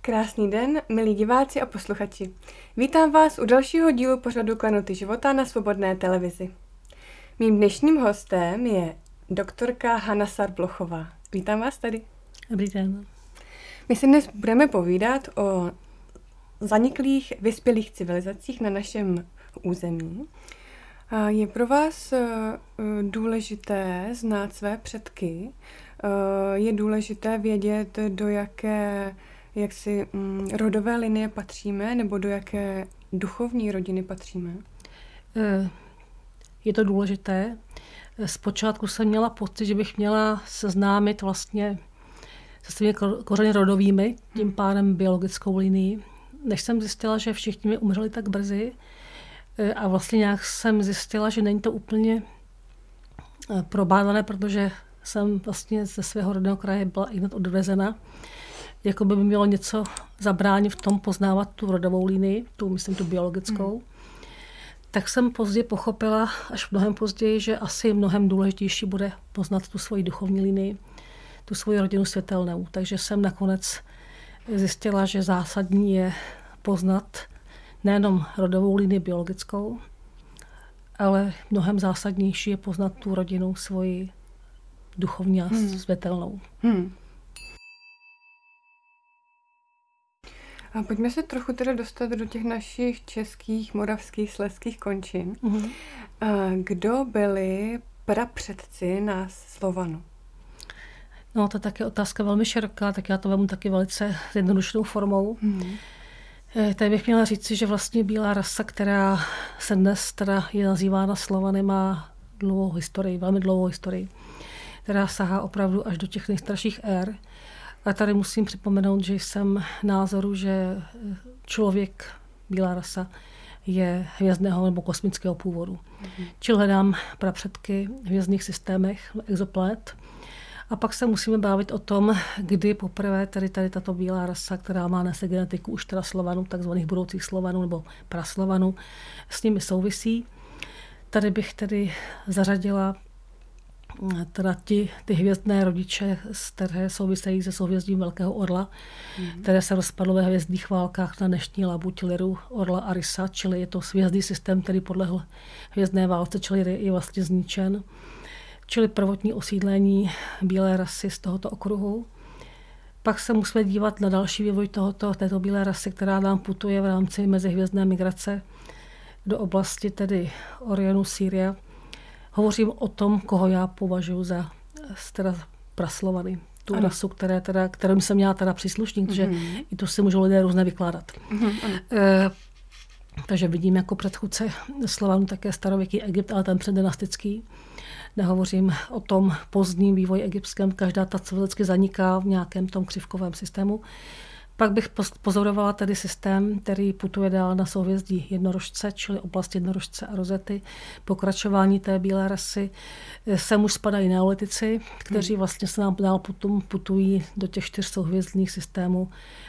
Krásný den, milí diváci a posluchači. Vítám vás u dalšího dílu pořadu Klenoty života na Svobodné televizi. Mým dnešním hostem je doktorka Hanna Sarblochová. Vítám vás tady. Dobrý den. My si dnes budeme povídat o zaniklých vyspělých civilizacích na našem území. Je pro vás eh, důležité znát své předky? Eh, je důležité vědět, do jaké jak si mm, rodové linie patříme nebo do jaké duchovní rodiny patříme? Eh, je to důležité. Zpočátku jsem měla pocit, že bych měla seznámit vlastně se svými kořeny rodovými, tím pádem biologickou linií. Než jsem zjistila, že všichni mi umřeli tak brzy eh, a vlastně nějak jsem zjistila, že není to úplně eh, probádané, protože jsem vlastně ze svého rodného kraje byla i hned odvezena jako by mělo něco zabránit v tom poznávat tu rodovou linii, tu myslím tu biologickou. Hmm. Tak jsem později pochopila, až mnohem později, že asi mnohem důležitější bude poznat tu svoji duchovní linii, tu svoji rodinu světelnou. Takže jsem nakonec zjistila, že zásadní je poznat nejenom rodovou linii biologickou, ale mnohem zásadnější je poznat tu rodinu svoji duchovní a hmm. světelnou. Hmm. A pojďme se trochu teda dostat do těch našich českých, moravských, sleských končin. Mm-hmm. Kdo byli prapředci nás Slovanu? No, to je také otázka velmi široká, tak já to vemu taky velice zjednodušenou formou. Mm-hmm. Tady bych měla říci, že vlastně bílá rasa, která se dnes teda je nazývána Slovany, má dlouhou historii, velmi dlouhou historii, která sahá opravdu až do těch nejstarších ér. A tady musím připomenout, že jsem názoru, že člověk, bílá rasa, je hvězdného nebo kosmického původu. Mm-hmm. Čili hledám prapředky v hvězdných systémech, exoplanet. A pak se musíme bavit o tom, kdy poprvé tady, tady tato bílá rasa, která má nese genetiku už teda Slovanů, takzvaných budoucích Slovanů nebo praslovanů, s nimi souvisí. Tady bych tedy zařadila teda ti, ty hvězdné rodiče, které souvisejí se souhvězdím Velkého orla, mm. které se rozpadlo ve hvězdných válkách na dnešní labuť Liru Orla Arisa, čili je to hvězdný systém, který podlehl hvězdné válce, čili je vlastně zničen. Čili prvotní osídlení bílé rasy z tohoto okruhu. Pak se musíme dívat na další vývoj tohoto, této bílé rasy, která nám putuje v rámci mezihvězdné migrace do oblasti tedy Orionu, Sýria, hovořím o tom, koho já považuji za teda praslovany. Tu ano. rasu, které teda, kterým jsem měla teda příslušník, mm-hmm. že i to si můžou lidé různě vykládat. Mm-hmm. E, takže vidím jako předchůdce Slovanů také starověký Egypt, ale ten předdynastický. Nehovořím o tom pozdním vývoji egyptském, každá ta civilizace zaniká v nějakém tom křivkovém systému. Pak bych pozorovala tedy systém, který putuje dál na souhvězdí jednorožce, čili oblast jednorožce a rozety. Pokračování té bílé rasy. Sem už spadají neolitici, kteří hmm. vlastně se nám dál potom putují do těch čtyř souhvězdných systémů.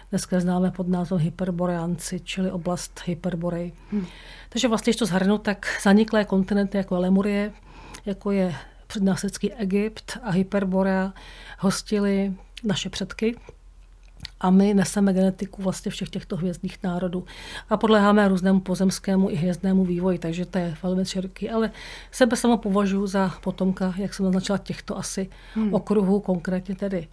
Dneska známe pod názvem hyperboreanci, čili oblast hyperborej. Hmm. Takže vlastně, když to zhrnu, tak zaniklé kontinenty jako Lemurie, jako je přednásecký Egypt a Hyperborea hostili naše předky, a my neseme genetiku vlastně všech těchto hvězdných národů. A podléháme různému pozemskému i hvězdnému vývoji, takže to je velmi široký. Ale sebe sama považuji za potomka, jak jsem naznačila, těchto asi hmm. okruhů, konkrétně tedy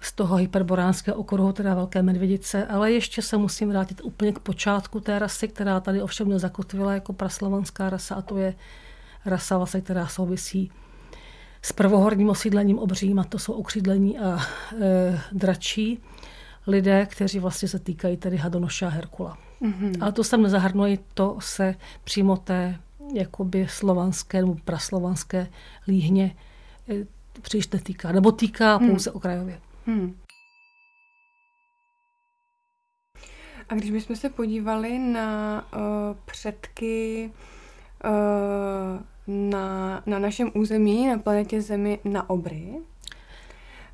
z toho hyperboránského okruhu, teda Velké medvědice, ale ještě se musím vrátit úplně k počátku té rasy, která tady ovšem nezakotvila jako praslovanská rasa, a to je rasa, vlastně, která souvisí s prvohorním osídlením obřím, a to jsou okřídlení a e, dračí lidé, kteří vlastně se týkají tedy Hadonoša a Herkula. Mm-hmm. Ale to sem nezahrnuje, to se přímo té jakoby slovanské nebo praslovanské líhně e, příliš netýká. Nebo týká mm. pouze okrajově. Mm. A když bychom se podívali na uh, předky uh, na, na našem území, na planetě Zemi, na obry,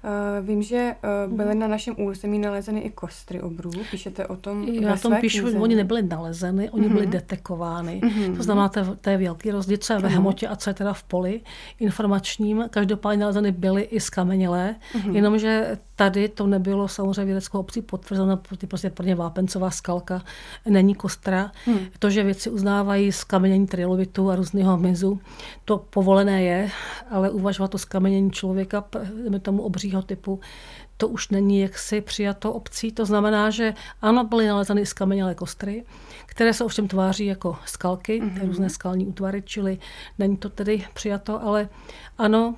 Uh, vím, že uh, byly na našem území nalezeny i kostry obrů. Píšete o tom Já tom píšu, knize. oni nebyly nalezeny, oni uh-huh. byly mhm. detekovány. Uh-huh. To znamená, to, je velký rozdíl, co je ve hmotě a co je teda v poli informačním. Každopádně nalezeny byly i skamenělé, uh-huh. jenomže tady to nebylo samozřejmě vědeckou obcí potvrzeno, protože prostě pro ně vápencová skalka není kostra. Uh-huh. To, že věci uznávají skamenění trilovitu a různého hmyzu, to povolené je, ale uvažovat to skamenění člověka, tomu obří dalšího typu, to už není jaksi přijato obcí. To znamená, že ano, byly nalezeny skamenělé kostry, které se ovšem tváří jako skalky, mm-hmm. různé skalní útvary, čili není to tedy přijato, ale ano,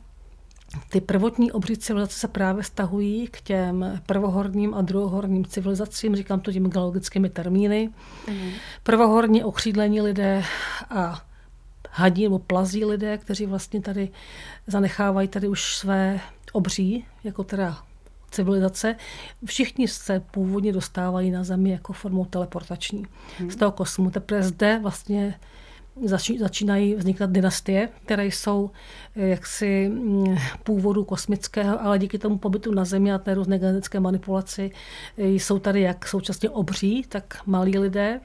ty prvotní obří civilizace se právě stahují k těm prvohorním a druhohorním civilizacím, říkám to těmi geologickými termíny. Mm. Prvohorní okřídlení lidé a hadí nebo plazí lidé, kteří vlastně tady zanechávají tady už své obří, jako teda civilizace, všichni se původně dostávají na Zemi jako formou teleportační hmm. z toho kosmu. Teprve zde vlastně začínají vznikat dynastie, které jsou eh, jaksi mm, původu kosmického, ale díky tomu pobytu na Zemi a té různé genetické manipulaci eh, jsou tady jak současně obří, tak malí lidé.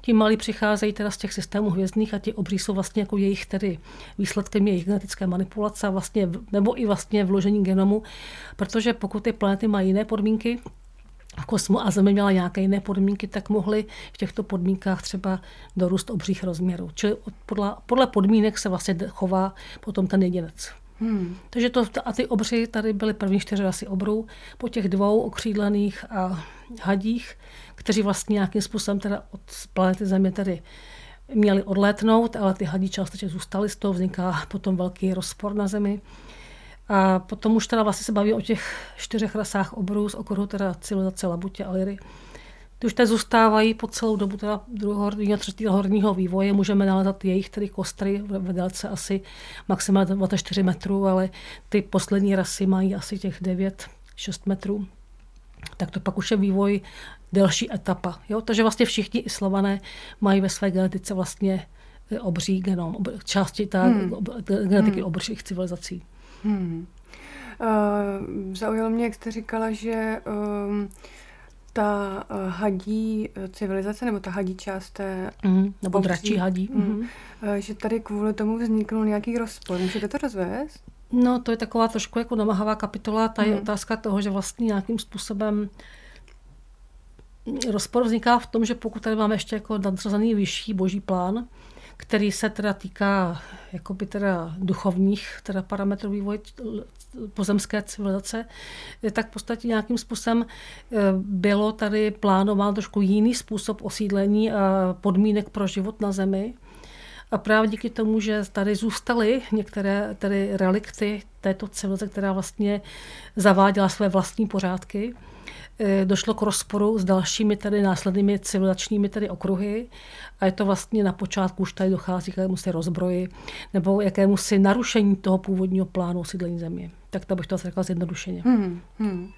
Ti malí přicházejí teda z těch systémů hvězdných a ti obří jsou vlastně jako jejich tedy výsledkem jejich genetické manipulace vlastně, nebo i vlastně vložení genomu, protože pokud ty planety mají jiné podmínky, kosmu a Země měla nějaké jiné podmínky, tak mohly v těchto podmínkách třeba dorůst obřích rozměrů. Čili podle, podle podmínek se vlastně chová potom ten jedinec. Hmm. Takže to, a ty obři, tady byly první čtyři rasy obrů, po těch dvou okřídlených a hadích, kteří vlastně nějakým způsobem teda od planety Země tady měli odlétnout, ale ty hadí částečně zůstaly, z toho vzniká potom velký rozpor na Zemi. A potom už teda vlastně se baví o těch čtyřech rasách obrů z okruhu teda civilizace Labutě a Liry. Ty už tady zůstávají po celou dobu teda druhého a třetího horního vývoje. Můžeme nalézat jejich tedy kostry v délce asi maximálně 24 metrů, ale ty poslední rasy mají asi těch 9-6 metrů. Tak to pak už je vývoj delší etapa. Jo? Takže vlastně všichni i slované mají ve své genetice vlastně obří genom, části ta hmm. genetiky hmm. obřích civilizací. Hmm. Uh, zaujalo mě, jak jste říkala, že um, ta uh, hadí civilizace, nebo ta hadí část té... Mm, nebo obří, dračí hadí. Mm, uh, že tady kvůli tomu vznikl nějaký rozpor. Můžete to rozvést? No, to je taková trošku jako namahavá kapitola. Ta je mm. otázka toho, že vlastně nějakým způsobem rozpor vzniká v tom, že pokud tady máme ještě jako nadřazený vyšší boží plán, který se teda týká jakoby teda duchovních teda parametrů vývoje pozemské civilizace, tak v podstatě nějakým způsobem eh, bylo tady plánován trošku jiný způsob osídlení a podmínek pro život na Zemi. A právě díky tomu, že tady zůstaly některé tady relikty této civilizace, která vlastně zaváděla své vlastní pořádky, došlo k rozporu s dalšími tady následnými civilizačními tady okruhy a je to vlastně na počátku už tady dochází k jakému si rozbroji nebo jakému si narušení toho původního plánu osídlení země. Tak to bych to řekla zjednodušeně. Hmm, hmm.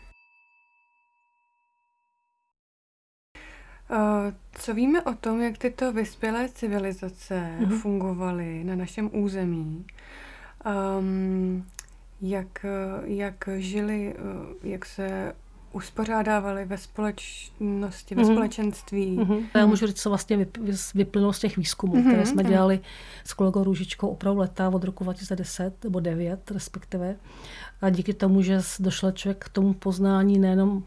Uh, co víme o tom, jak tyto vyspělé civilizace mm-hmm. fungovaly na našem území? Um, jak, jak žili, jak se uspořádávali ve společnosti, ve mm-hmm. společenství. Mm-hmm. Já můžu říct, co vlastně vyplynulo z těch výzkumů, mm-hmm. které jsme dělali s kolegou Růžičkou opravdu leta od roku 2010 nebo 9 respektive. A díky tomu, že došel člověk k tomu poznání nejenom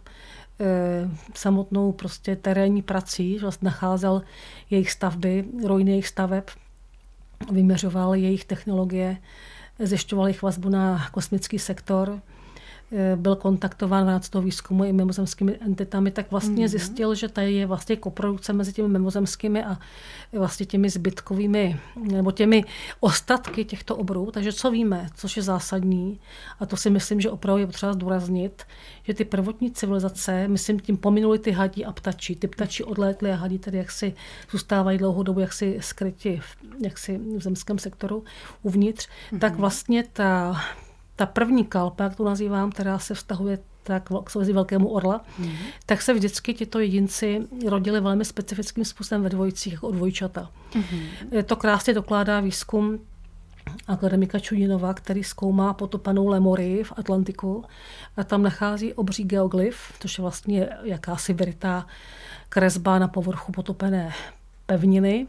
e, samotnou prostě terénní prací, že vlastně nacházel jejich stavby, rojny jejich staveb, vyměřoval jejich technologie, zjišťoval jejich vazbu na kosmický sektor, Eh, byl kontaktován v rámci toho výzkumu i mimozemskými entitami, tak vlastně mm-hmm. zjistil, že tady je vlastně koprodukce mezi těmi mimozemskými a vlastně těmi zbytkovými, nebo těmi ostatky těchto obrů. Takže co víme, což je zásadní, a to si myslím, že opravdu je potřeba zdůraznit, že ty prvotní civilizace, myslím, tím pominuli ty hadí a ptačí. Ty ptačí odlétly a hadí tedy jaksi zůstávají dlouhou dobu jaksi skryti v, jaksi v zemském sektoru uvnitř, mm-hmm. tak vlastně ta ta první kalpa, jak to nazývám, která se vztahuje tak k souvisí velkému orla, mm. tak se vždycky tito jedinci rodili velmi specifickým způsobem ve dvojicích, jako dvojčata. Mm. To krásně dokládá výzkum akademika Čudinova, který zkoumá potopanou Lemory v Atlantiku a tam nachází obří geoglyf, což je vlastně jakási vyrytá kresba na povrchu potopené pevniny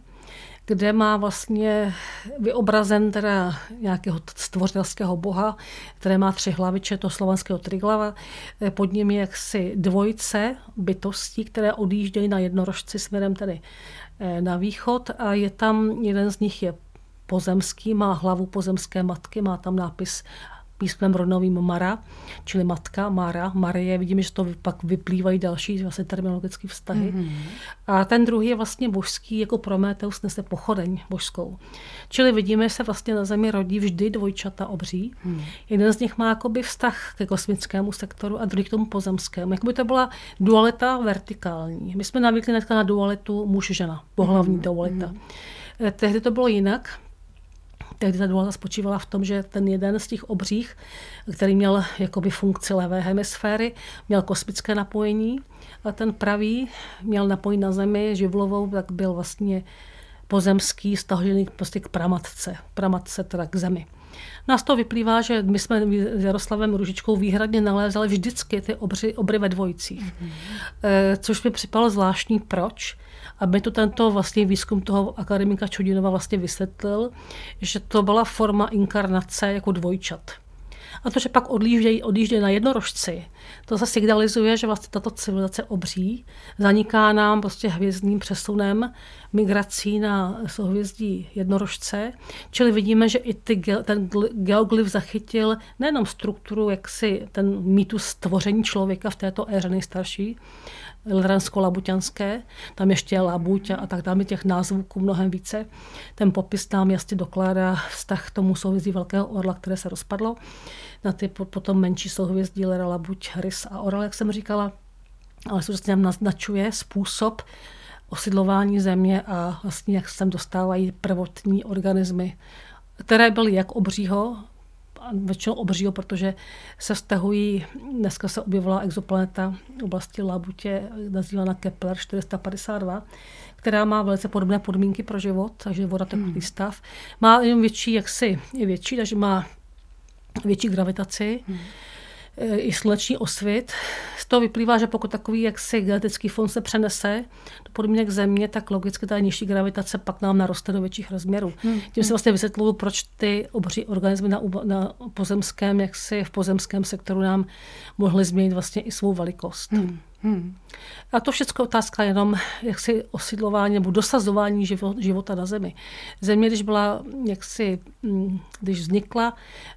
kde má vlastně vyobrazen teda nějakého stvořitelského boha, které má tři hlaviče, to slovanského triglava. Pod ním je jaksi dvojice bytostí, které odjíždějí na jednorožci směrem tedy eh, na východ a je tam, jeden z nich je pozemský, má hlavu pozemské matky, má tam nápis písmem rodnovým Mara, čili matka, Mara, Marie. Vidíme, že to pak vyplývají další vlastně terminologické vztahy. Mm-hmm. A ten druhý je vlastně božský, jako Prometeus nese pochodeň božskou. Čili vidíme, že se vlastně na Zemi rodí vždy dvojčata obří. Mm. Jeden z nich má jakoby vztah ke kosmickému sektoru a druhý k tomu pozemskému. Jakoby to byla dualita vertikální. My jsme navykli na dualitu muž-žena, pohlavní mm. dualita. Mm. Tehdy to bylo jinak. Tehdy ta dualita spočívala v tom, že ten jeden z těch obřích, který měl jakoby funkci levé hemisféry, měl kosmické napojení a ten pravý měl napojení na Zemi živlovou, tak byl vlastně pozemský, stažený prostě k pramatce, pramatce teda k Zemi. Nás to vyplývá, že my jsme s Jaroslavem Ružičkou výhradně nalézali vždycky ty obři, obry ve dvojicích. Mm-hmm. Což mi připadalo zvláštní, proč aby to tento vlastně výzkum toho akademika Čudinova vlastně vysvětlil, že to byla forma inkarnace jako dvojčat. A to, že pak odjíždějí, odjíždějí na jednorožci, to zase signalizuje, že vlastně tato civilizace obří zaniká nám prostě hvězdným přesunem migrací na souhvězdí jednorožce. Čili vidíme, že i ty, ten geoglyf zachytil nejenom strukturu, jak si ten mýtus stvoření člověka v této éře nejstarší, Lransko-Labuťanské, tam ještě je Labuť a tak dále, těch názvů mnohem více. Ten popis tam jasně dokládá vztah k tomu souhvězdí Velkého orla, které se rozpadlo, na ty potom menší souhvězdí Lera, Labuť, Rys a Orel, jak jsem říkala, ale současně nám naznačuje způsob osidlování země a vlastně jak se tam dostávají prvotní organismy, které byly jak obřího, většinou obřího, protože se vztahují, dneska se objevila exoplaneta v oblasti Labutě, nazývána Kepler 452, která má velice podobné podmínky pro život, takže voda teplý hmm. stav. Má jen větší, jaksi je větší, takže má větší gravitaci. Hmm i sluneční osvit. Z toho vyplývá, že pokud takový jaksi genetický fond se přenese do podmínek Země, tak logicky ta nižší gravitace pak nám naroste do větších rozměrů. Hmm. Tím se vlastně vysvětluju, proč ty obří organismy na, na pozemském, jaksi v pozemském sektoru nám mohly změnit vlastně i svou velikost. Hmm. Hmm. A to všechno otázka jenom jaksi osidlování nebo dosazování života na Zemi. Země, když byla, jaksi, mm, když vznikla,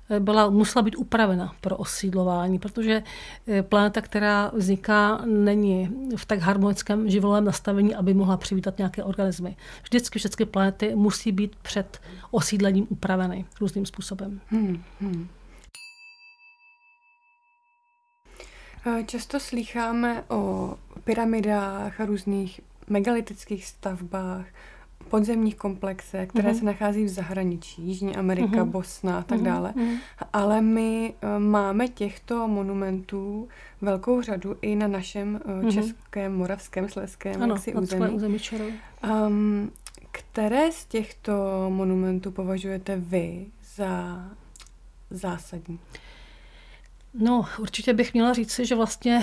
eh, byla, musela být upravena pro osídlování, protože eh, planeta, která vzniká, není v tak harmonickém živolém nastavení, aby mohla přivítat nějaké organismy. Vždycky všechny planety musí být před osídlením upraveny různým způsobem. Hmm. Hmm. Často slycháme o pyramidách a různých megalitických stavbách, podzemních komplexech, které uh-huh. se nachází v zahraničí, Jižní Amerika, uh-huh. Bosna a tak uh-huh. dále. Ale my uh, máme těchto monumentů velkou řadu i na našem uh, českém, moravském, sleském ano, jaksi území. území um, které z těchto monumentů považujete vy za zásadní? No, určitě bych měla říct, že vlastně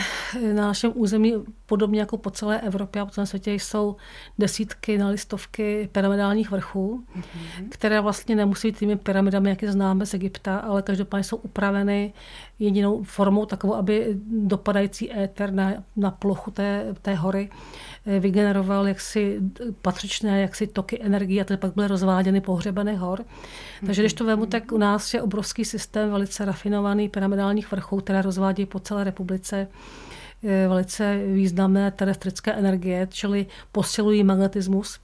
na našem území, podobně jako po celé Evropě a po celém světě, jsou desítky na listovky pyramidálních vrchů, mm-hmm. které vlastně nemusí být těmi pyramidami, jak je známe z Egypta, ale každopádně jsou upraveny jedinou formou takovou, aby dopadající éter na, na plochu té, té hory eh, vygeneroval jaksi patřičné jaksi toky energie a ty pak byly rozváděny pohřebených hor. Takže když to vemu, tak u nás je obrovský systém velice rafinovaný pyramidálních vrchů, které rozvádí po celé republice eh, velice významné terestrické energie, čili posilují magnetismus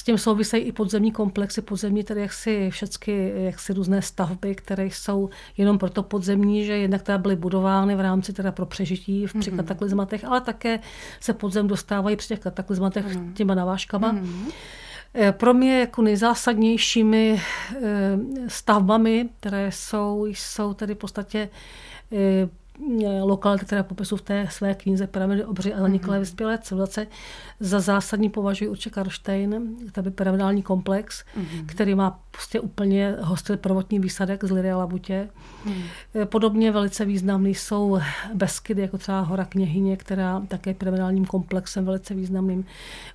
s tím souvisejí i podzemní komplexy, podzemní tedy jaksi všechny jaksi různé stavby, které jsou jenom proto podzemní, že jednak teda byly budovány v rámci teda pro přežití v, při mm-hmm. kataklizmatech, ale také se podzem dostávají při těch kataklizmatech mm-hmm. těma navážkama. Mm-hmm. Pro mě jako nejzásadnějšími eh, stavbami, které jsou, jsou tedy v podstatě eh, lokality, které popisují v té své knize Pyramidy obři a zaniklé mm-hmm. vyspělé civilizace, za zásadní považuji určitě Karlštejn, by pyramidální komplex, mm-hmm. který má prostě úplně hostil prvotní výsadek z Liry a Labutě. Mm. Podobně velice významný jsou Beskydy, jako třeba Hora Kněhyně, která také pyramidálním komplexem velice významným.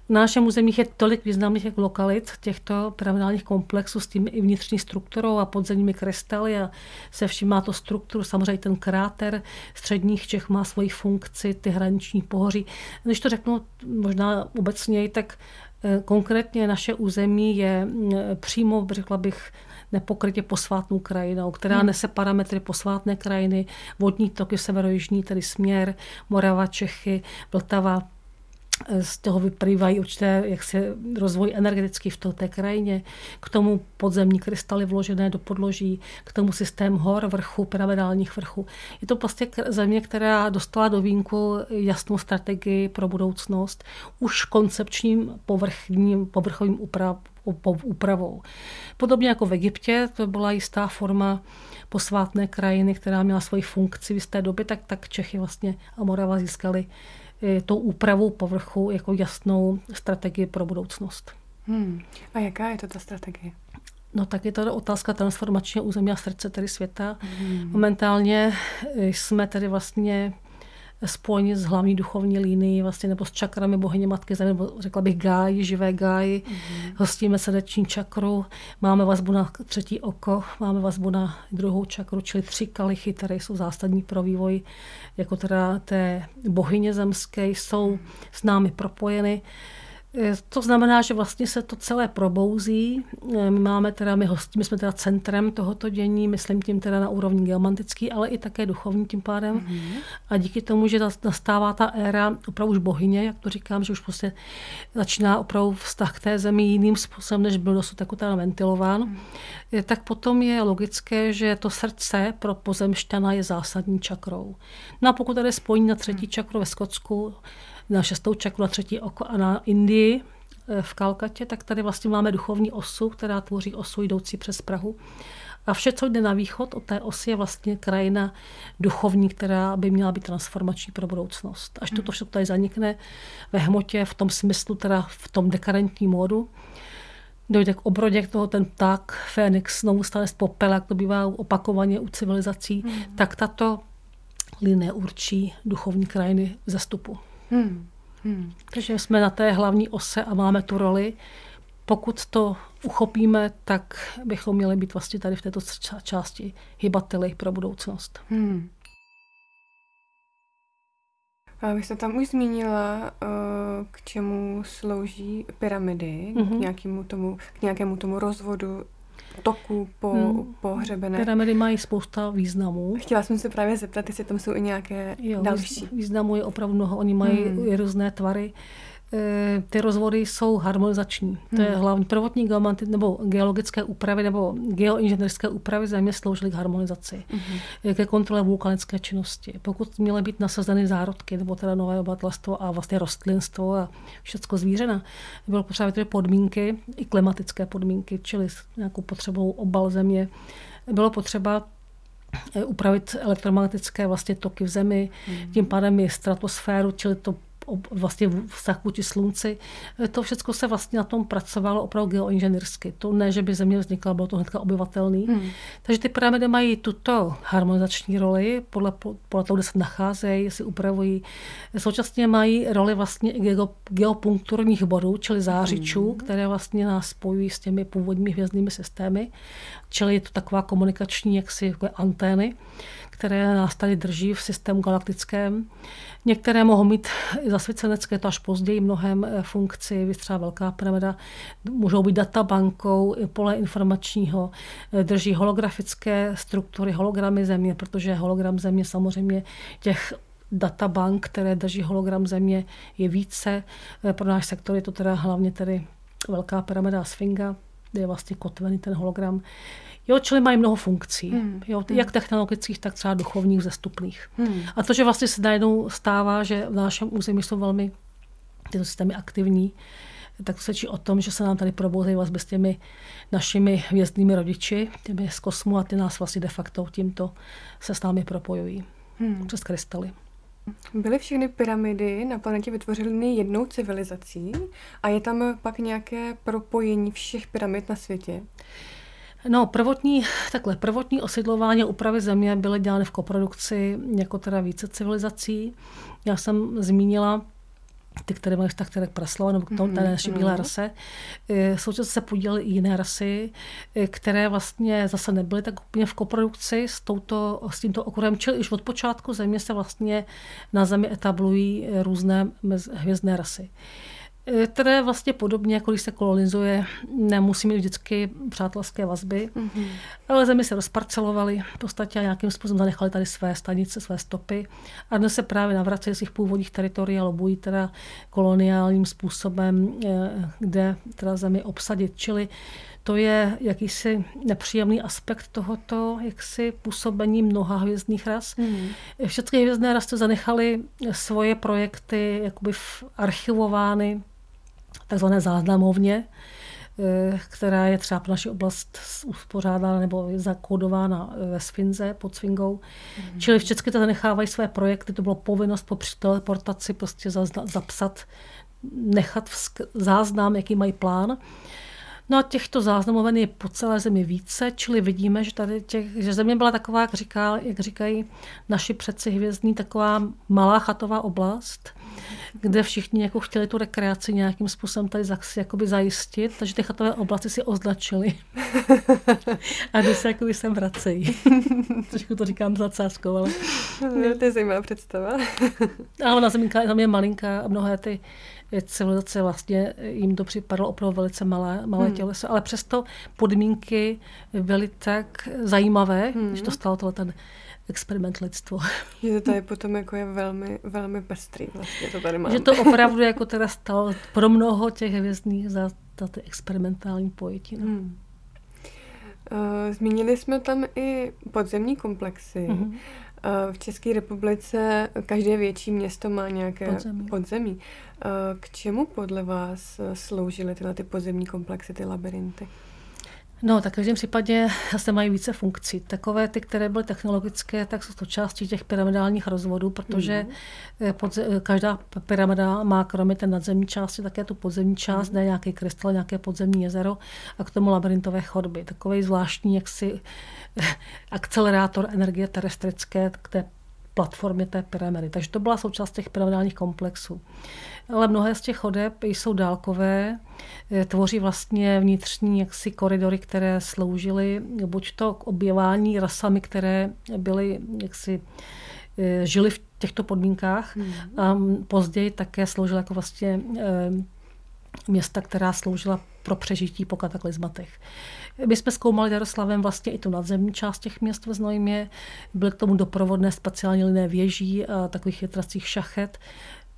V našem území je tolik významných jak lokalit těchto pyramidálních komplexů s tím i vnitřní strukturou a podzemními krystaly a se vším má to strukturu. Samozřejmě ten kráter středních Čech má svoji funkci, ty hraniční pohoří. Když to řeknu možná obecněji, tak eh, konkrétně naše území je eh, přímo, řekla bych, nepokrytě posvátnou krajinou, která hmm. nese parametry posvátné krajiny, vodní toky severojižní, tedy směr, Morava, Čechy, Vltava, z toho vyplývají určité jak se rozvoj energetický v té krajině, k tomu podzemní krystaly vložené do podloží, k tomu systém hor, vrchu, pyramidálních vrchů. Je to prostě země, která dostala do vínku jasnou strategii pro budoucnost, už koncepčním povrchním, povrchovým úprav, úpravou. Podobně jako v Egyptě, to byla jistá forma posvátné krajiny, která měla svoji funkci v jisté době, tak, tak Čechy vlastně a Morava získali tou úpravou povrchu jako jasnou strategii pro budoucnost. Hmm. A jaká je to ta strategie? No tak je to otázka transformačního území a srdce tedy světa. Hmm. Momentálně jsme tedy vlastně spojeni s hlavní duchovní linií, vlastně, nebo s čakrami bohyně Matky Země, nebo řekla bych gáji, živé gáji. Mm-hmm. Hostíme srdeční čakru, máme vazbu na třetí oko, máme vazbu na druhou čakru, čili tři kalichy, které jsou zásadní pro vývoj jako teda té bohyně zemské, jsou s námi propojeny. Eh, to znamená, že vlastně se to celé probouzí. Eh, my máme teda, my, host, my jsme teda centrem tohoto dění, myslím tím teda na úrovni geomantický, ale i také duchovní tím pádem. Mm-hmm. A díky tomu, že nastává ta éra opravdu už bohyně, jak to říkám, že už prostě začíná opravdu vztah k té zemi jiným způsobem, než byl dosud jako teda ventilován, mm-hmm. tak potom je logické, že to srdce pro pozemšťana je zásadní čakrou. No a pokud tady spojení na třetí mm-hmm. čakru ve Skotsku, na šestou čakru, na třetí oko a na Indii eh, v Kalkatě, tak tady vlastně máme duchovní osu, která tvoří osu jdoucí přes Prahu. A vše, co jde na východ od té osy, je vlastně krajina duchovní, která by měla být transformační pro budoucnost. Až toto všechno tady zanikne ve hmotě, v tom smyslu, teda v tom dekadentním módu, dojde k obrodě k toho ten pták, Fénix, znovu stane z popela, jak to bývá opakovaně u civilizací, hmm. tak tato linie určí duchovní krajiny zastupu. Hmm. Hmm. Takže jsme na té hlavní ose a máme tu roli. Pokud to uchopíme, tak bychom měli být vlastně tady v této části hybateli pro budoucnost. Hmm. A vy jste tam už zmínila, eh, k čemu slouží pyramidy, mm-hmm. k, mhm. nějakému tomu, k nějakému tomu rozvodu toku po, hmm. pohřebené. Pyramidy mají spousta významů. Chtěla jsem se právě zeptat, jestli tam jsou i nějaké jo, další. Významů je opravdu mnoho, oni mají hmm. různé tvary. Eh, ty rozvody jsou harmonizační. To je hmm. hlavní prvotní geomanty, nebo geologické úpravy nebo geoinženýrské úpravy země sloužily k harmonizaci, hmm. ke kontrole vulkanické činnosti. Pokud měly být nasazeny zárodky, nebo teda nové obyvatelstvo a vlastně rostlinstvo a všechno zvířena, bylo potřeba vytvořit podmínky, i klimatické podmínky, čili s nějakou potřebou obal země. Bylo potřeba eh, upravit elektromagnetické vlastně toky v zemi, mm. tím pádem i stratosféru, čili to vlastně vztah vůči slunci. To všechno se vlastně na tom pracovalo opravdu geoinženýrsky. To ne, že by země vznikla, bylo to hnedka obyvatelný. Hmm. Takže ty pyramidy mají tuto harmonizační roli podle, podle toho, kde se nacházejí, si upravují. Současně mají roli vlastně geopunkturních bodů, čili zářičů, hmm. které vlastně nás spojují s těmi původními hvězdnými systémy. Čili je to taková komunikační jaksi jako antény, které nás tady drží v systému galaktickém. Některé mohou mít zasvěcenecké, to až později mnohem eh, funkci, třeba Velká pyramida, můžou být databankou, pole informačního, eh, drží holografické struktury, hologramy země, protože hologram země samozřejmě těch databank, které drží hologram země, je více. Eh, pro náš sektor je to teda hlavně tedy Velká pyramida Sfinga, kde je vlastně kotvený ten hologram. Jo, čili mají mnoho funkcí, hmm. jo, hmm. jak technologických, tak třeba duchovních, zastupných. Hmm. A to, že vlastně se najednou stává, že v našem území jsou velmi tyto systémy aktivní, tak to svědčí o tom, že se nám tady probouzejí vlastně s těmi našimi hvězdnými rodiči, těmi z kosmu a ty nás vlastně de facto tímto se s námi propojují. hmm. přes krystaly. Byly všechny pyramidy na planetě vytvořeny jednou civilizací a je tam pak nějaké propojení všech pyramid na světě? No, prvotní, takhle, prvotní osidlování a úpravy země byly dělány v koprodukci jako teda více civilizací. Já jsem zmínila ty, které mají vztah k praslava, nebo k tomu, té naší bílé mhm. rase. E, současně se podílely i jiné rasy, e, které vlastně zase nebyly tak úplně v koprodukci s, touto, s tímto okruhem. Čili už od počátku země se vlastně na zemi etablují různé hvězdné rasy. Které vlastně podobně, jako když se kolonizuje, nemusí mít vždycky přátelské vazby, mm-hmm. ale zemi se rozparcelovaly, v podstatě nějakým způsobem zanechali tady své stanice, své stopy a dnes se právě navrací z svých původních teritorií a lobují teda koloniálním způsobem, eh, kde teda zemi obsadit. Čili to je jakýsi nepříjemný aspekt tohoto jaksi působení mnoha hvězdných ras. Mm. Všechny hvězdné rasy zanechaly svoje projekty jakoby archivovány takzvané záznamovně, eh, která je třeba pro naši oblast uspořádána nebo zakódována ve Sfinze pod Sfingou. Mm. Čili vždycky to zanechávají své projekty, to bylo povinnost po teleportaci prostě zapsat, nechat záznam, jaký mají plán. No a těchto záznamoven je po celé zemi více, čili vidíme, že tady těch, že země byla taková, jak, říká, jak říkají naši předci hvězdní, taková malá chatová oblast, kde všichni jako chtěli tu rekreaci nějakým způsobem tady jakoby zajistit, takže ty chatové oblasti si označili. a když se jakoby sem vracejí. Trošku to říkám za cáskou, ale... No, to je zajímavá představa. a ona zeminka tam je malinká a mnohé ty civilizace vlastně jim to připadlo opravdu velice malé, malé hmm. těleso, ale přesto podmínky byly tak zajímavé, hmm. že to stalo tohle ten experiment lidstvo. Že to tady potom jako je velmi, velmi pestrý vlastně, to tady máme. Že to opravdu jako teda stalo pro mnoho těch hvězdných za, za ty experimentální pojetí. No. Hmm. Uh, zmínili jsme tam i podzemní komplexy. Mm-hmm. V České republice každé větší město má nějaké podzemí. podzemí. K čemu podle vás sloužily tyhle ty podzemní komplexy, ty labirinty? No, tak v každém případě zase mají více funkcí. Takové ty, které byly technologické, tak jsou to části těch pyramidálních rozvodů, protože mm. podze- každá pyramida má kromě té nadzemní části také tu podzemní část, mm. ne nějaký krystal, nějaké podzemní jezero a k tomu labyrintové chodby. Takový zvláštní jaksi akcelerátor energie terestrické k té platformě té pyramidy. Takže to byla součást těch pyramidálních komplexů ale mnohé z těch chodeb jsou dálkové, eh, tvoří vlastně vnitřní jaksi koridory, které sloužily buď to k objevání rasami, které byly jaksi eh, žili v těchto podmínkách hmm. a později také sloužila jako vlastně eh, města, která sloužila pro přežití po kataklizmatech. My jsme zkoumali Jaroslavem vlastně i tu nadzemní část těch měst ve Znojmě. Byly k tomu doprovodné speciální liné věží a takových větracích šachet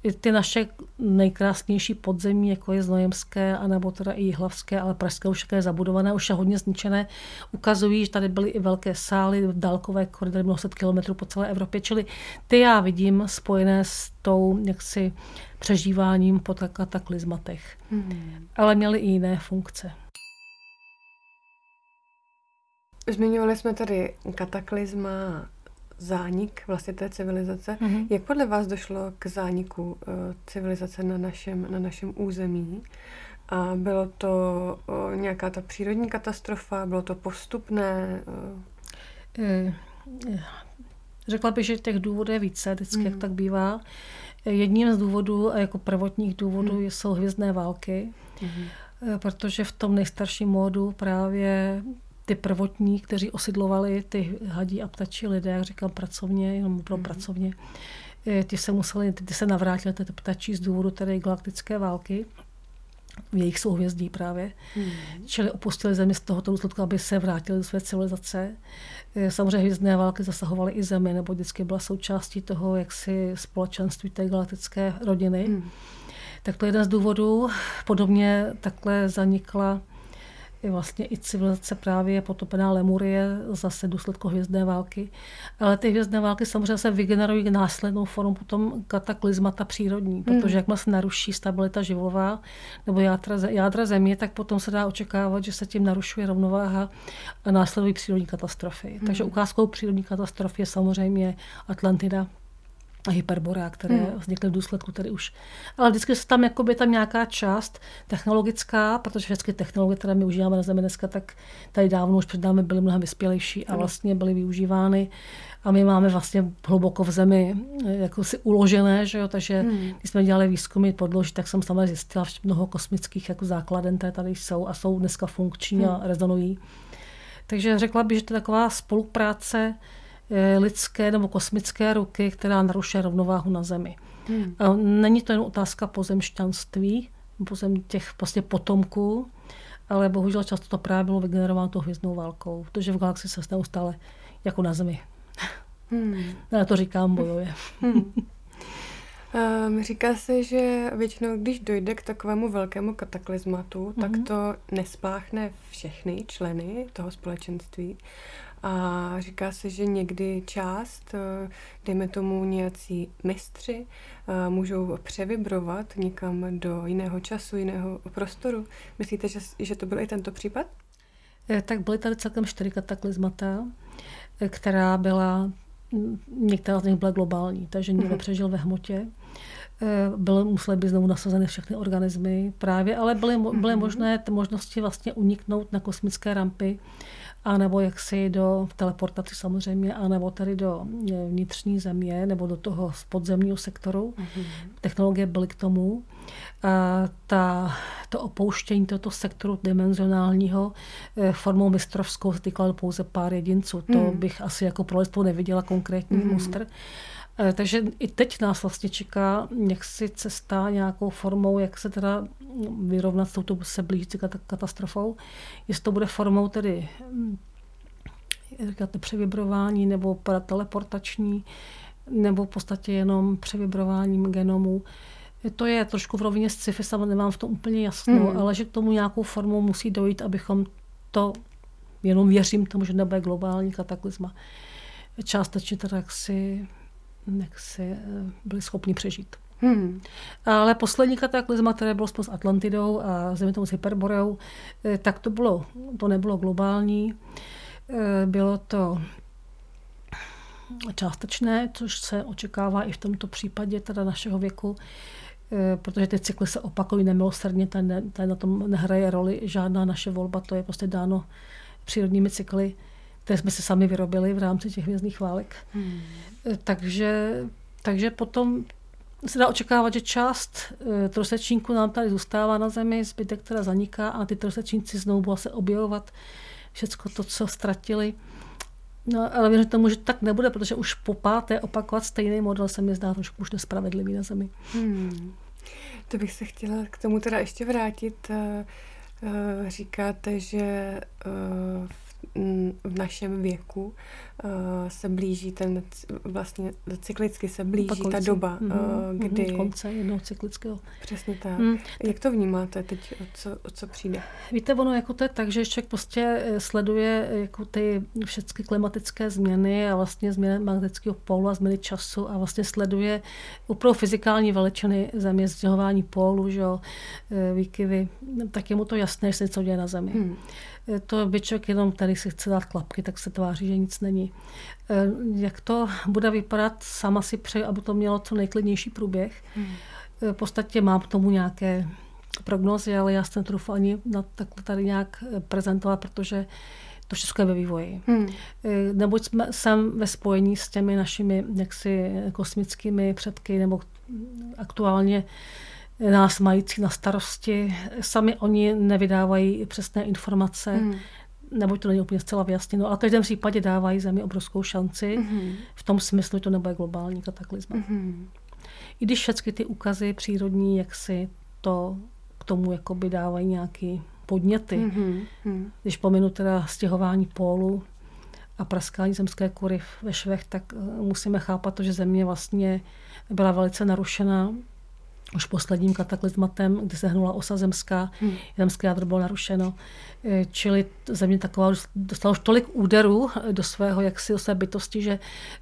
i ty naše nejkrásnější podzemí, jako je Znojemské, anebo teda i Jihlavské, ale Pražské už je zabudované, už je hodně zničené, ukazují, že tady byly i velké sály, dálkové koridory mnoho set kilometrů po celé Evropě, čili ty já vidím spojené s tou jaksi přežíváním po kataklizmatech. Hmm. Ale měly i jiné funkce. Zmiňovali jsme tady kataklizma zánik vlastně té civilizace. Mm-hmm. Jak podle vás došlo k zániku uh, civilizace na našem, na našem území? A bylo to uh, nějaká ta přírodní katastrofa? Bylo to postupné? Uh... E, řekla bych, že těch důvodů je více, vždycky, mm. jak mhm. tak bývá. Jedním z důvodů, a jako prvotních důvodů, mm. jsou hvězdné války, mm. protože v tom nejstarším módu právě ty prvotní, kteří osidlovali ty hadí a ptačí lidé, jak říkám pracovně, jenom pro mm. pracovně, eh, ty se museli, ty se navrátili ty ptačí z důvodu tedy galaktické války v jejich souhvězdí právě. Hmm. Čili opustili zemi z tohoto důsledku, aby se vrátili do své civilizace. Eh, samozřejmě hvězdné války zasahovaly i zemi, nebo vždycky byla součástí toho jaksi společenství té galaktické rodiny. Hmm. Tak to je jeden z důvodů. Podobně takhle zanikla vlastně i civilizace právě potopená Lemurie, zase důsledku hvězdné války. Ale ty hvězdné války samozřejmě se vygenerují následnou formou potom kataklizmata přírodní, protože mm. jakmile se naruší stabilita živová nebo jádra, jádra země, tak potom se dá očekávat, že se tím narušuje rovnováha a následují přírodní katastrofy. Mm. Takže ukázkou přírodní katastrofy je samozřejmě Atlantida, a hyperbora, které hmm. vznikly v důsledku tady už. Ale vždycky se tam jakoby tam nějaká část technologická, protože všechny technologie, které my užíváme na Zemi dneska, tak tady dávno už před námi byly mnohem vyspělejší a vlastně byly využívány. A my máme vlastně hluboko v zemi jako si uložené, že jo? takže hmm. když jsme dělali výzkumy podloží, tak jsem samozřejmě zjistila, že mnoho kosmických jako základen, které tady jsou a jsou dneska funkční hmm. a rezonují. Takže řekla bych, že to je taková spolupráce Eh, lidské nebo kosmické ruky, která narušuje rovnováhu na Zemi. Hmm. Není to jen otázka pozemšťanství, pozem těch prostě potomků, ale bohužel často to právě bylo vygenerováno tou hvězdnou válkou, protože v galaxii se neustále jako na Zemi. Hmm. Já to říkám, bojuje. Hmm. Um, říká se, že většinou, když dojde k takovému velkému kataklizmatu, mm-hmm. tak mhm. to nespáchne všechny členy toho společenství, a říká se, že někdy část, eh, dejme tomu nějací mistři, eh, můžou převibrovat někam do jiného času, jiného prostoru. Myslíte, že, že to byl i tento případ? Eh, tak byly tady celkem čtyři kataklizmata, která byla, některá z nich byla globální, takže někdo mm-hmm. přežil ve hmotě. Byly, musely být znovu nasazeny všechny organismy právě, ale byly, byly mm-hmm. možné možnosti vlastně uniknout na kosmické rampy a nebo jaksi do teleportaci samozřejmě, a nebo tady do e, vnitřní země, nebo do toho podzemního sektoru. Mm-hmm. Technologie byly k tomu. A ta, to opouštění tohoto sektoru dimenzionálního e, formou mistrovskou se týkalo pouze pár jedinců. To mm. bych asi jako pro neviděla konkrétní mm. E, takže i teď nás vlastně čeká jaksi cesta nějakou formou, jak se teda vyrovnat s touto se blížící katastrofou. Jestli to bude formou tedy hm, říkáte, převibrování nebo teleportační, nebo v podstatě jenom převibrováním genomu. To je trošku v rovině sci-fi, samozřejmě nemám v tom úplně jasno, hmm. ale že k tomu nějakou formou musí dojít, abychom to, jenom věřím tomu, že nebude globální kataklizma, částečně teda jaksi, jaksi eh, byli schopni přežít. Hmm. Ale poslední kataklizma, které bylo s Atlantidou a zemětou s Hyperboreou, eh, tak to, bylo, to nebylo globální. Eh, bylo to částečné, což se očekává i v tomto případě teda našeho věku, protože ty cykly se opakují nemilosrdně, tady, tady na tom nehraje roli žádná naše volba, to je prostě dáno přírodními cykly, které jsme si sami vyrobili v rámci těch hvězdných válek. Hmm. Takže, takže potom se dá očekávat, že část e, trosečníků nám tady zůstává na Zemi, zbytek teda zaniká a ty trosečníci znovu budou se objevovat všechno to, co ztratili. No, ale věřím tomu, že tak nebude, protože už po páté opakovat stejný model se mi zdá trošku už nespravedlivý na Zemi. Hmm. To bych se chtěla k tomu teda ještě vrátit. E, e, říkáte, že v našem věku uh, se blíží ten, vlastně cyklicky se blíží Opakující. ta doba, mm-hmm. uh, kdy... Konce jednoho cyklického. Přesně tak. Mm. Jak to vnímáte teď, o co, o co přijde? Víte, ono jako to je tak, že člověk prostě eh, sleduje jako ty všechny klimatické změny a vlastně změny magnetického pólu a změny času a vlastně sleduje opravdu fyzikální veličiny země, zděhování pólu, že jo, výkyvy, tak je mu to jasné, že se něco děje na Zemi. Mm to by člověk jenom tady si chce dát klapky, tak se tváří, že nic není. Eh, jak to bude vypadat, sama si přeji, aby to mělo co nejklidnější průběh. Hmm. Eh, v podstatě mám k tomu nějaké prognozy, ale já jsem trufu ani na takhle tady nějak eh, prezentovat, protože to všechno je ve vývoji. Hmm. Neboť jsme, jsem ve spojení s těmi našimi jaksi kosmickými předky, nebo aktuálně nás mající na starosti. Sami oni nevydávají přesné informace, mm. nebo to není úplně zcela vyjasněno, ale v každém případě dávají zemi obrovskou šanci. Mm. V tom smyslu, že to nebude globální kataklizma. Mm. I když všechny ty úkazy přírodní, jak si to k tomu jakoby dávají nějaký podněty. Mm. Když pominu teda stěhování pólu a praskání zemské kury ve švech, tak eh, musíme chápat to, že země vlastně byla velice narušena už posledním kataklizmatem, kdy se hnula osa zemská, hmm. zemské jádro bylo narušeno. Eh, čili země taková dostala už tolik úderů do svého jaksi do své bytosti, že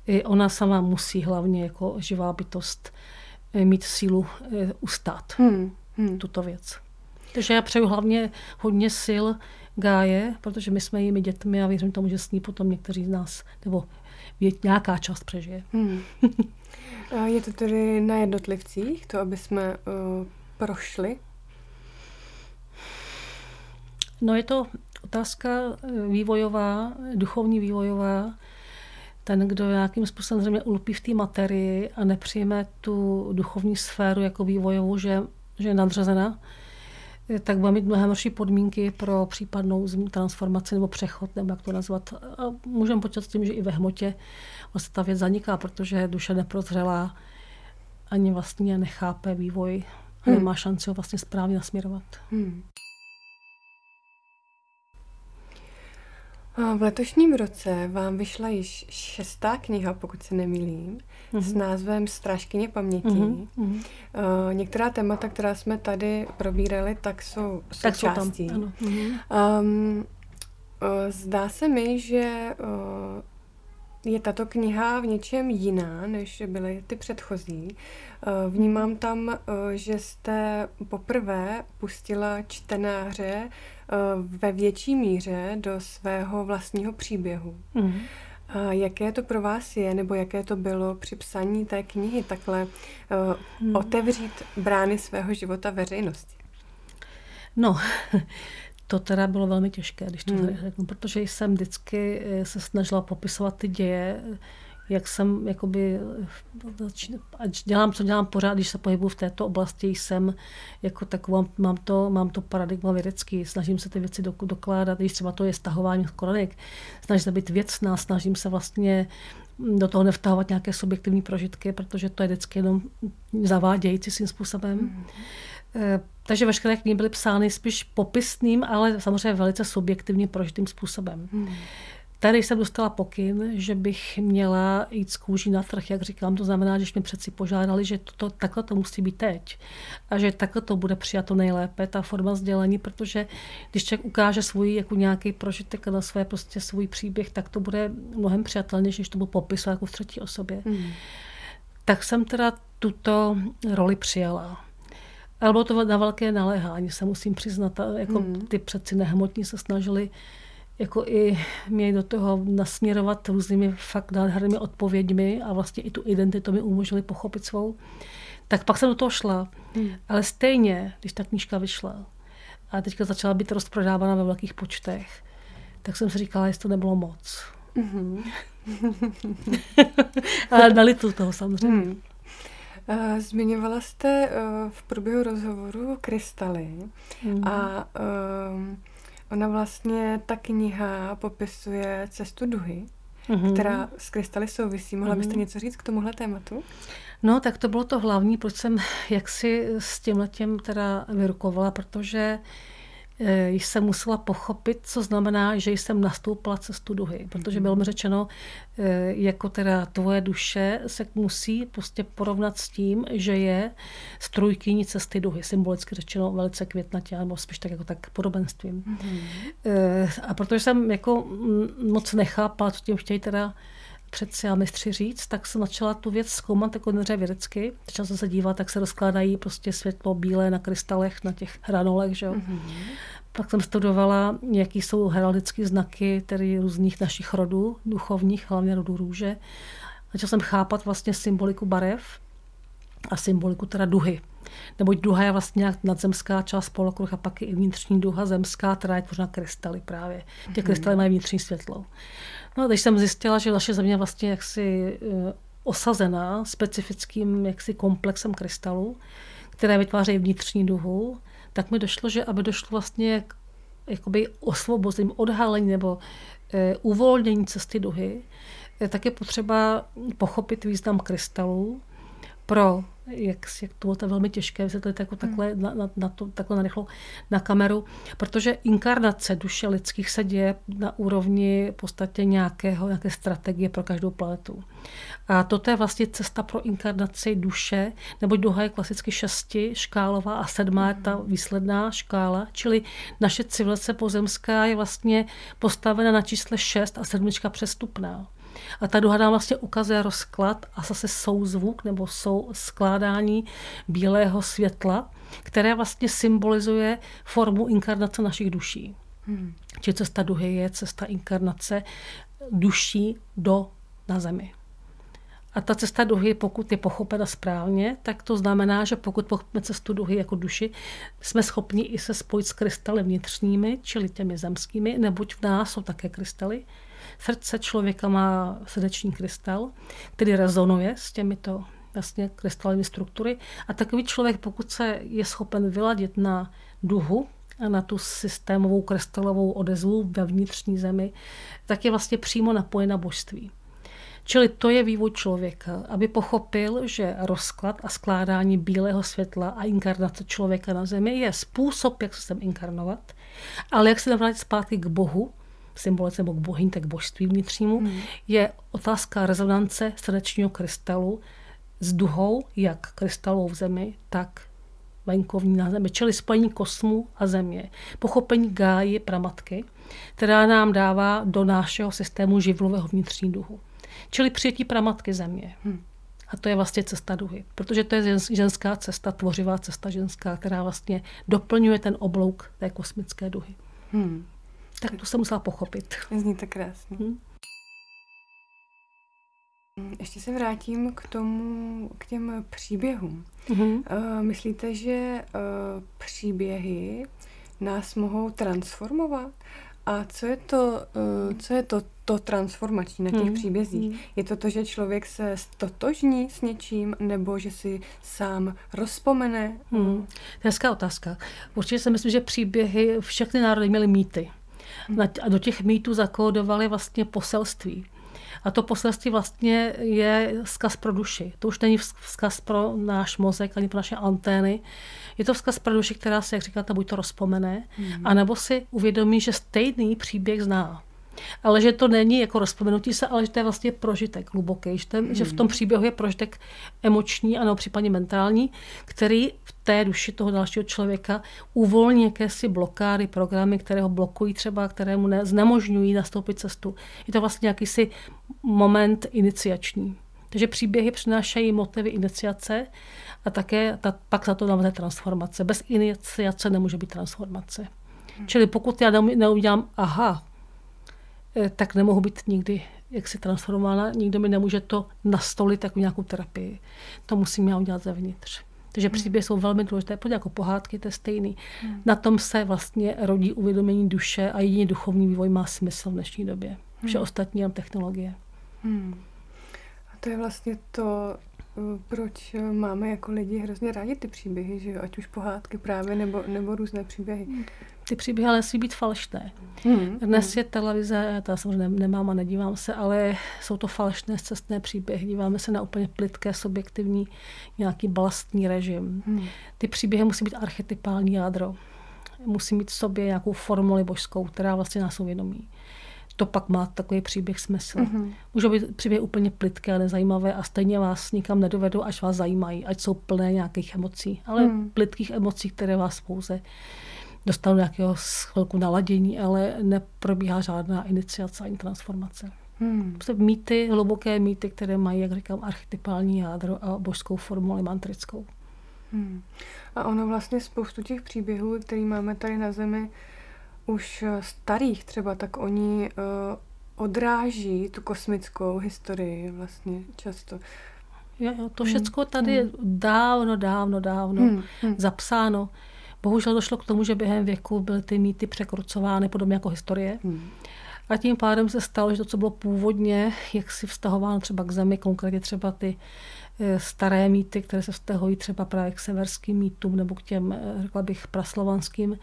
i ona sama musí hlavně jako živá bytost eh, mít sílu eh, ustát hmm. Hmm. tuto věc. Takže já přeju hlavně hodně sil Gáje, protože my jsme jimi dětmi a věřím tomu, že s ní potom někteří z nás, nebo nějaká část přežije. Hmm. Je to tedy na jednotlivcích, to, aby jsme uh, prošli? No je to otázka eh, vývojová, duchovní vývojová. Ten, kdo nějakým způsobem zřejmě ulpí v té materii a nepřijme tu duchovní sféru jako vývojovou, že, že je nadřazena, tak bude mít mnohem horší podmínky pro případnou transformaci nebo přechod, nebo jak to nazvat. A můžeme počítat s tím, že i ve hmotě vlastně ta věc zaniká, protože duše neprozřelá ani vlastně nechápe vývoj a hmm. nemá šanci ho vlastně správně nasměrovat. Hmm. V letošním roce vám vyšla již šestá kniha, pokud se nemýlím, mm-hmm. s názvem Strážkyně paměti. Mm-hmm. Uh, některá témata, která jsme tady probírali, tak jsou součástí. Tak jsou tam, ano. Um, uh, zdá se mi, že uh, je tato kniha v něčem jiná, než byly ty předchozí. Eh, vnímám tam, eh, že jste poprvé pustila čtenáře eh, ve větší míře do svého vlastního příběhu. Mm. Jaké to pro vás je, nebo jaké to bylo při psaní té knihy, takhle mm. otevřít brány svého života veřejnosti? No, to teda bylo velmi těžké, když to hmm. řeknu, protože jsem vždycky eh, se snažila popisovat ty děje, jak jsem, jakoby, ať dělám, co dělám pořád, když se pohybuji v této oblasti, jsem jako taková, mám to, mám to paradigma vědecký, snažím se ty věci dokládat, když třeba to je stahování koronek, snažím se být věcná, snažím se vlastně do toho nevtahovat nějaké subjektivní prožitky, protože to je vždycky jenom zavádějící svým způsobem. Hmm. Takže veškeré knihy byly psány spíš popisným, ale samozřejmě velice subjektivním prožitým způsobem. Hmm. Tady jsem dostala pokyn, že bych měla jít z kůží na trh, jak říkám, to znamená, že mě přeci požádali, že to, takhle to musí být teď a že takhle to bude přijato nejlépe, ta forma sdělení, protože když člověk ukáže svůj jako nějaký prožitek na své prostě svůj příběh, tak to bude mnohem přijatelnější, než to byl popis jako v třetí osobě. Hmm. Tak jsem teda tuto roli přijala. Ale bylo to na velké naléhání, se musím přiznat. Jako hmm. Ty přeci nehmotní se snažili jako i mě do toho nasměrovat různými fakt nádhernými odpověďmi a vlastně i tu identitu mi umožnili pochopit svou. Tak pak jsem do toho šla. Hmm. Ale stejně, když ta knížka vyšla a teďka začala být rozprodávána ve velkých počtech, tak jsem si říkala, jestli to nebylo moc. Mm-hmm. ale nalitu toho samozřejmě. Hmm. Eh, zmiňovala jste uh, v průběhu rozhovoru krystaly mm. a um, ona vlastně, ta kniha popisuje cestu duhy, mm-hmm. která s krystaly souvisí. Mohla byste mm-hmm. něco říct k tomuhle tématu? No, tak to bylo to hlavní, proč jsem jaksi s tímhletím teda vyrukovala, protože uh, Eh, jsem musela pochopit, co znamená, že jsem nastoupila cestu duhy. Protože bylo mi mhm. řečeno, eh, jako teda tvoje duše se musí prostě porovnat s tím, že je strujkyní cesty duhy. Symbolicky řečeno velice květnatě, nebo spíš tak jako tak podobenstvím. Mm-hmm. A protože jsem jako moc nechápala, co tím chtějí teda přeci a mistři říct, tak jsem začala tu věc zkoumat jako neře vědecky. Začala jsem se dívat, tak se rozkládají prostě světlo bílé na krystalech, na těch hranolech. Že? Mm-hmm. Pak jsem studovala, jaký jsou heraldické znaky tedy různých našich rodů, duchovních, hlavně rodů růže. Začala jsem chápat vlastně symboliku barev a symboliku teda duhy. Neboť duha je vlastně nějak nadzemská část polokruh a pak i vnitřní duha zemská, která je tvořena krystaly právě. Ty mm-hmm. krystaly mají vnitřní světlo. No když jsem zjistila, že naše země vlastně jaksi eh, osazená specifickým jaksi komplexem krystalů, které vytvářejí vnitřní duhu, tak mi došlo, že aby došlo vlastně k jakoby osvobození, odhalení nebo e, uvolnění cesty duhy, e, tak je potřeba pochopit význam krystalů, pro jak, jak to bylo velmi těžké vysvětlit jako takhle, hmm. na, na, na to, takhle narychlo na kameru, protože inkarnace duše lidských se děje na úrovni v podstatě nějakého, nějaké strategie pro každou planetu. A toto je vlastně cesta pro inkarnaci duše, nebo duha je klasicky šesti škálová a sedmá je ta hmm. výsledná škála, čili naše civilizace pozemská je vlastně postavena na čísle šest a sedmička přestupná. A ta duha nám vlastně ukazuje rozklad a zase souzvuk nebo sou skládání bílého světla, které vlastně symbolizuje formu inkarnace našich duší. Hmm. Či cesta duhy je cesta inkarnace duší do na zemi. A ta cesta duhy, pokud je pochopena správně, tak to znamená, že pokud pochopíme cestu duhy jako duši, jsme schopni i se spojit s krystaly vnitřními, čili těmi zemskými, neboť v nás jsou také krystaly, Srdce člověka má srdeční krystal, který rezonuje s těmito vlastně krystalovými struktury. A takový člověk, pokud se je schopen vyladit na duhu, a na tu systémovou krystalovou odezvu ve vnitřní zemi, tak je vlastně přímo napojen na božství. Čili to je vývoj člověka, aby pochopil, že rozklad a skládání bílého světla a inkarnace člověka na zemi je způsob, jak se sem inkarnovat, ale jak se navrátit zpátky k Bohu, symbolice nebo k bohyň, tak božství vnitřnímu, hmm. je otázka rezonance srdečního krystalu s duhou, jak krystalovou v zemi, tak venkovní na zemi, čili spojení kosmu a země. Pochopení gáji pramatky, která nám dává do našeho systému živlového vnitřní duhu. Čili přijetí pramatky země. Hmm. A to je vlastně cesta duhy, protože to je ženská cesta, tvořivá cesta ženská, která vlastně doplňuje ten oblouk té kosmické duhy. Hmm. Tak to jsem musela pochopit. Zní to krásně. Hmm. Ještě se vrátím k tomu, k těm příběhům. Mm-hmm. Uh, myslíte, že uh, příběhy nás mohou transformovat? A co je to, uh, co je to, to transformační na těch mm. příbězích? Mm. Je to to, že člověk se stotožní s něčím, nebo že si sám rozpomene? Mm. Hezká otázka. Určitě si myslím, že příběhy, všechny národy měly mýty a do těch mýtů zakódovali vlastně poselství. A to poselství vlastně je vzkaz pro duši. To už není vzkaz pro náš mozek ani pro naše antény. Je to vzkaz pro duši, která se, jak říkáte, buď to rozpomene, mm. anebo si uvědomí, že stejný příběh zná ale že to není jako rozpomenutí se, ale že to je vlastně prožitek hluboký, že, ten, hmm. že v tom příběhu je prožitek emoční, ano, případně mentální, který v té duši toho dalšího člověka uvolní jakési blokády, programy, které ho blokují třeba, které mu ne, znemožňují nastoupit cestu. Je to vlastně jakýsi moment iniciační. Takže příběhy přinášejí motivy iniciace a také ta, pak za to dáme transformace. Bez iniciace nemůže být transformace. Hmm. Čili pokud já neudělám, aha, tak nemohu být nikdy jaksi transformována. Nikdo mi nemůže to nastolit jako nějakou terapii. To musím já udělat zevnitř. Takže hmm. příběhy jsou velmi důležité, protože jako pohádky to je stejný. Hmm. Na tom se vlastně rodí uvědomění duše a jedině duchovní vývoj má smysl v dnešní době. Vše hmm. ostatní je technologie. Hmm. A to je vlastně to, Eh, proč eh, máme jako lidi hrozně rádi ty příběhy, že jo? ať už pohádky právě nebo, nebo různé příběhy. Ty příběhy ale musí být falešné. Hmm. Dnes hmm. je televize, to já samozřejmě nemám a nedívám se, ale jsou to falešné cestné příběhy. Díváme se na úplně plitké, subjektivní, nějaký balastní režim. Hmm. Ty příběhy musí být archetypální jádro. Musí mít v sobě nějakou formuli božskou, která vlastně nás uvědomí to pak má takový příběh smysl. Mm-hmm. Můžou být příběhy úplně plitké a nezajímavé a stejně vás nikam nedovedou, až vás zajímají, ať jsou plné nějakých emocí, ale mm. plitkých emocí, které vás pouze dostanou nějakého chvilku naladění, ale neprobíhá žádná iniciace ani transformace. Hmm. Prostě mýty, hluboké mýty, které mají, jak říkám, archetypální jádro a božskou formuli mantrickou. Hmm. A ono vlastně spoustu těch příběhů, který máme tady na Zemi, už eh, starých třeba, tak oni uh, odráží tu kosmickou historii vlastně často. Jo, jo, to všechno hmm. tady hmm. dávno, dávno, dávno hmm. Hmm. zapsáno. Bohužel došlo k tomu, že během věku byly ty mýty překrucovány podobně jako historie. Hmm. A tím pádem se stalo, že to, co bylo původně, jak si vztahováno třeba k zemi, konkrétně třeba ty Eh, staré mýty, které se vztahují třeba právě k severským mýtům nebo k těm, eh, řekla bych, praslovanským,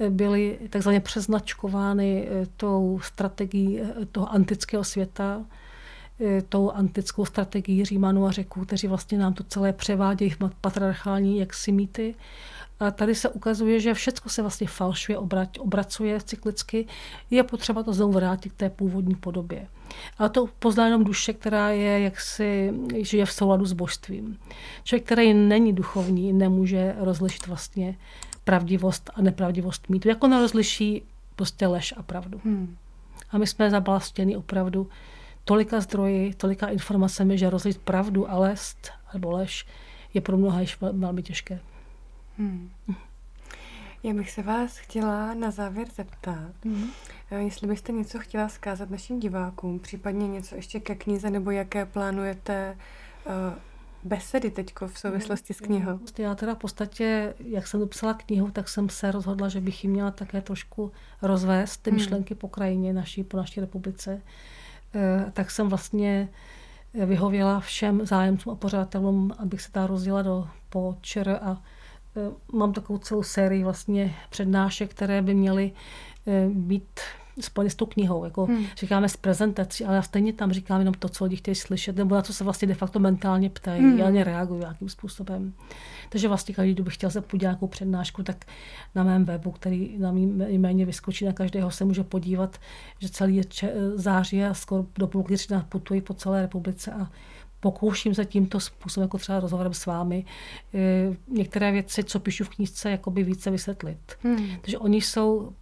eh, byly takzvaně přeznačkovány tou strategií toho antického světa, tou antickou strategií Římanů a řeků, kteří vlastně nám to celé převádějí patriarchální jaksi mýty. A tady se ukazuje, že všechno se vlastně falšuje, obracuje cyklicky. Je potřeba to znovu vrátit k té původní podobě. A to pozná jenom duše, která je jaksi, žije v souladu s božstvím. Člověk, který není duchovní, nemůže rozlišit vlastně pravdivost a nepravdivost mýtu. Jako nerozliší prostě lež a pravdu. Hmm. A my jsme zablastěni opravdu tolika zdroji, tolika informacemi, že rozlišit pravdu a lest nebo lež je pro mnoha již velmi těžké. Hmm. Já bych se vás chtěla na závěr zeptat, hmm. jestli byste něco chtěla zkázat našim divákům, případně něco ještě ke knize, nebo jaké plánujete uh, besedy teď v souvislosti s knihou? Já teda v podstatě, jak jsem dopsala knihu, tak jsem se rozhodla, že bych ji měla také trošku rozvést, ty hmm. myšlenky po krajině naší, po naší republice. E, tak jsem vlastně vyhověla všem zájemcům a pořádatelům, abych se ta rozděla do po ČR a mám takovou celou sérii vlastně přednášek, které by měly e, být spojený s tou knihou. Jako hmm. Říkáme s prezentací, ale já stejně tam říkám jenom to, co lidi chtějí slyšet, nebo na co se vlastně de facto mentálně ptají. Hmm. Já reaguju nějakým způsobem. Takže vlastně každý, kdo by chtěl se podívat nějakou přednášku, tak na mém webu, který na mým jméně vyskočí, na každého se může podívat, že celý září a skoro do půlky putuji po celé republice a pokouším se tímto způsobem, jako třeba rozhovorem s vámi, e, některé věci, co píšu v knížce, jakoby více vysvětlit. Hmm. Takže oni jsou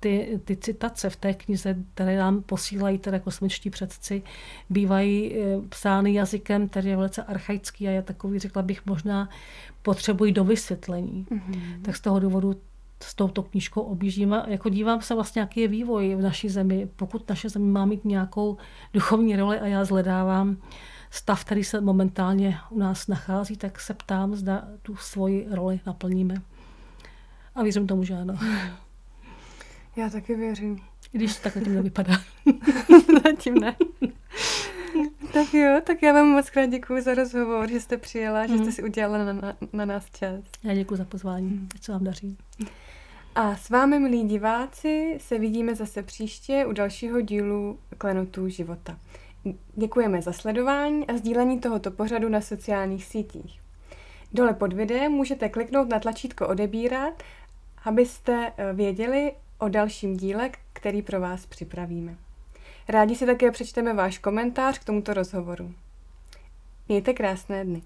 ty, ty citace v té knize, které nám posílají teda kosmičtí předci, bývají eh, psány jazykem, který je velice archaický a je takový, řekla bych, možná potřebují do vysvětlení. Mm-hmm. Tak z toho důvodu s touto knížkou objíždím a jako dívám se vlastně, jaký je vývoj v naší zemi. Pokud naše země má mít nějakou duchovní roli a já zhledávám stav, který se momentálně u nás nachází, tak se ptám, zda tu svoji roli naplníme. A věřím tomu, že ano. Já taky věřím. Když tak tím nevypadá. Zatím ne. tak jo, tak já vám moc krát děkuji za rozhovor, že jste přijela, mm. že jste mhm. si udělala na, na, na nás čas. Já děkuji za pozvání, mm. co vám daří. A s vámi, milí diváci, se vidíme zase příště u dalšího dílu Klenotů života. Děkujeme za sledování a sdílení tohoto pořadu na sociálních sítích. Dole pod videem můžete kliknout na tlačítko odebírat, abyste eh, věděli o dalším díle, který pro vás připravíme. Rádi si také přečteme váš komentář k tomuto rozhovoru. Mějte krásné dny.